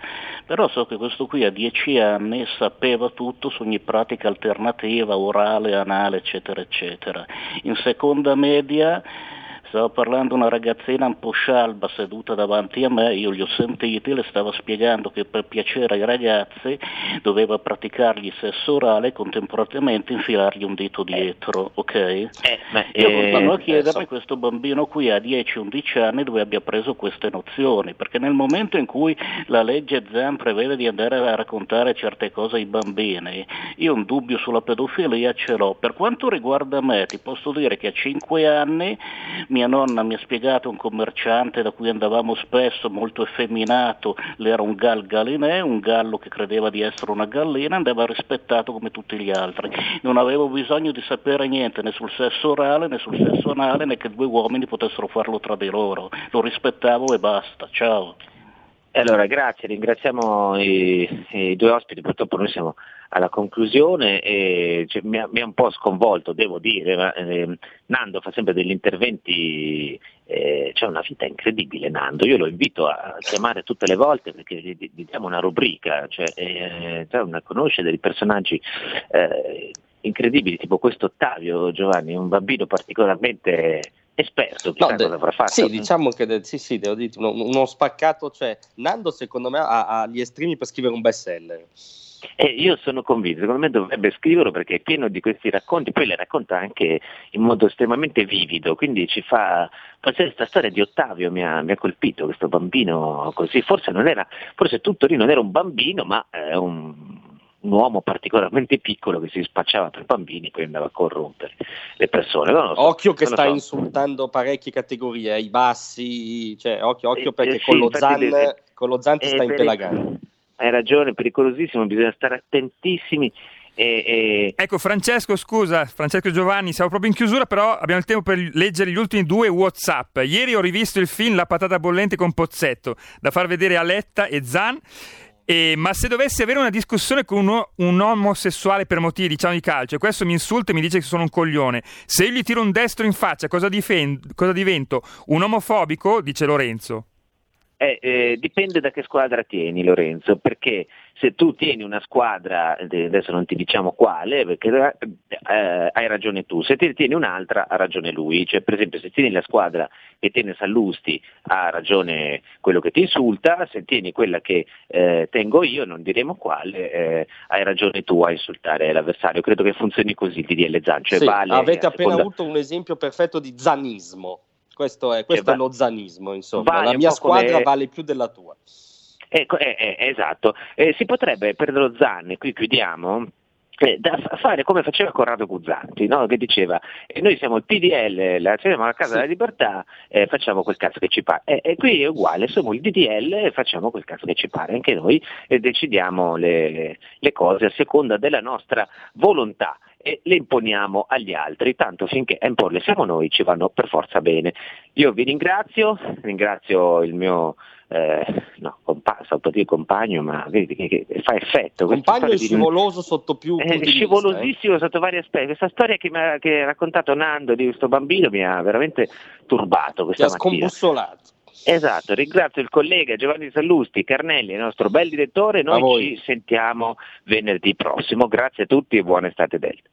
però so che questo qui a dieci anni sapeva tutto su ogni pratica alternativa, orale, anale, eccetera, eccetera. In seconda media stava parlando una ragazzina un po' scialba seduta davanti a me, io li ho sentiti, le stava spiegando che per piacere ai ragazzi doveva praticargli sesso orale e contemporaneamente infilargli un dito dietro, ok? Eh, ma, io eh, a chiedermi eh, questo bambino qui a 10-11 anni dove abbia preso queste nozioni, perché nel momento in cui la legge ZAN prevede di andare a raccontare certe cose ai bambini, io un dubbio sulla pedofilia ce l'ho. Per quanto riguarda me, ti posso dire che a 5 anni mia nonna mi ha spiegato un commerciante da cui andavamo spesso, molto effeminato, l'era un gal galinè, un gallo che credeva di essere una gallina, andava rispettato come tutti gli altri. Non avevo bisogno di sapere niente né sul sesso orale né sul sesso anale né che due uomini potessero farlo tra di loro. Lo rispettavo e basta. Ciao. Allora, grazie, ringraziamo i, i, due ospiti, purtroppo noi siamo alla conclusione e cioè, mi, ha, mi, ha, un po' sconvolto, devo dire, ma, eh, Nando fa sempre degli interventi, eh, c'è una vita incredibile Nando, io lo invito a chiamare tutte le volte perché gli, gli diamo una rubrica, cioè, eh, cioè una, conosce dei personaggi eh, incredibili, tipo questo Ottavio Giovanni, un bambino particolarmente esperto, chissà no, cosa avrà fatto. Sì, diciamo che sì, sì, devo dire, uno, uno spaccato, cioè Nando secondo me ha, ha gli estremi per scrivere un best seller. Eh, io sono convinto, secondo me dovrebbe scriverlo perché è pieno di questi racconti, poi le racconta anche in modo estremamente vivido, quindi ci fa... Questa storia di Ottavio mi ha, mi ha, colpito, questo bambino così, forse non era, forse tutto lì non era un bambino, ma è un, un uomo particolarmente piccolo che si spacciava per bambini e poi andava a corrompere le persone. So, occhio che sta so. insultando parecchie categorie, i bassi, cioè occhio, occhio eh, perché eh, con, lo Zan, le, con, lo Zan, ti sta impelagando hai ragione, pericolosissimo, bisogna stare attentissimi. E, e... Ecco Francesco, scusa, Francesco Giovanni, siamo proprio in chiusura, però abbiamo il tempo per leggere gli ultimi due Whatsapp. Ieri ho rivisto il film La patata bollente con Pozzetto, da far vedere a Letta e Zan. E, ma se dovessi avere una discussione con uno, un omosessuale per motivi diciamo di calcio e questo mi insulta e mi dice che sono un coglione, se io gli tiro un destro in faccia, cosa, difendo, cosa divento? Un omofobico? Dice Lorenzo. Eh, eh, dipende da che squadra tieni Lorenzo, perché se tu tieni una squadra, adesso non ti diciamo quale, perché eh, hai ragione tu, se tieni un'altra ha ragione lui, cioè, per esempio se tieni la squadra che tiene Sallusti ha ragione quello che ti insulta, se tieni quella che eh, tengo io, non diremo quale, eh, hai ragione tu a insultare l'avversario, credo che funzioni così il DDL Zan. Cioè sì, vale avete appena seconda... avuto un esempio perfetto di zanismo. Questo è, questo è lo zanismo, insomma. Vale la mia squadra come... vale più della tua. Ecco, eh, eh, esatto. Eh, si potrebbe per lo Zan, qui chiudiamo, eh, da fare come faceva Corrado Guzzanti, no? che diceva eh, noi siamo il PDL, la, siamo la Casa sì. della Libertà, eh, facciamo quel cazzo che ci pare. e qui è uguale, siamo il DDL e facciamo quel cazzo che ci pare, anche noi decidiamo le, le cose a seconda della nostra volontà e le imponiamo agli altri, tanto finché a imporle siamo noi ci vanno per forza bene. Io vi ringrazio, ringrazio il mio eh, no, compa- stavo per dire compagno, ma vedi che, fa effetto. Compagno è scivoloso di... sotto più È scivolosissimo eh? sotto vari aspetti. Questa storia che, ha, che ha raccontato Nando di questo bambino mi ha veramente turbato questa Ti ha scombussolato. Esatto, ringrazio il collega Giovanni Sallusti, Carnelli, il nostro bel direttore, noi ci sentiamo venerdì prossimo, grazie a tutti e buona estate Delta.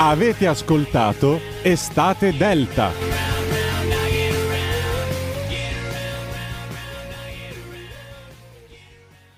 Avete ascoltato Estate Delta.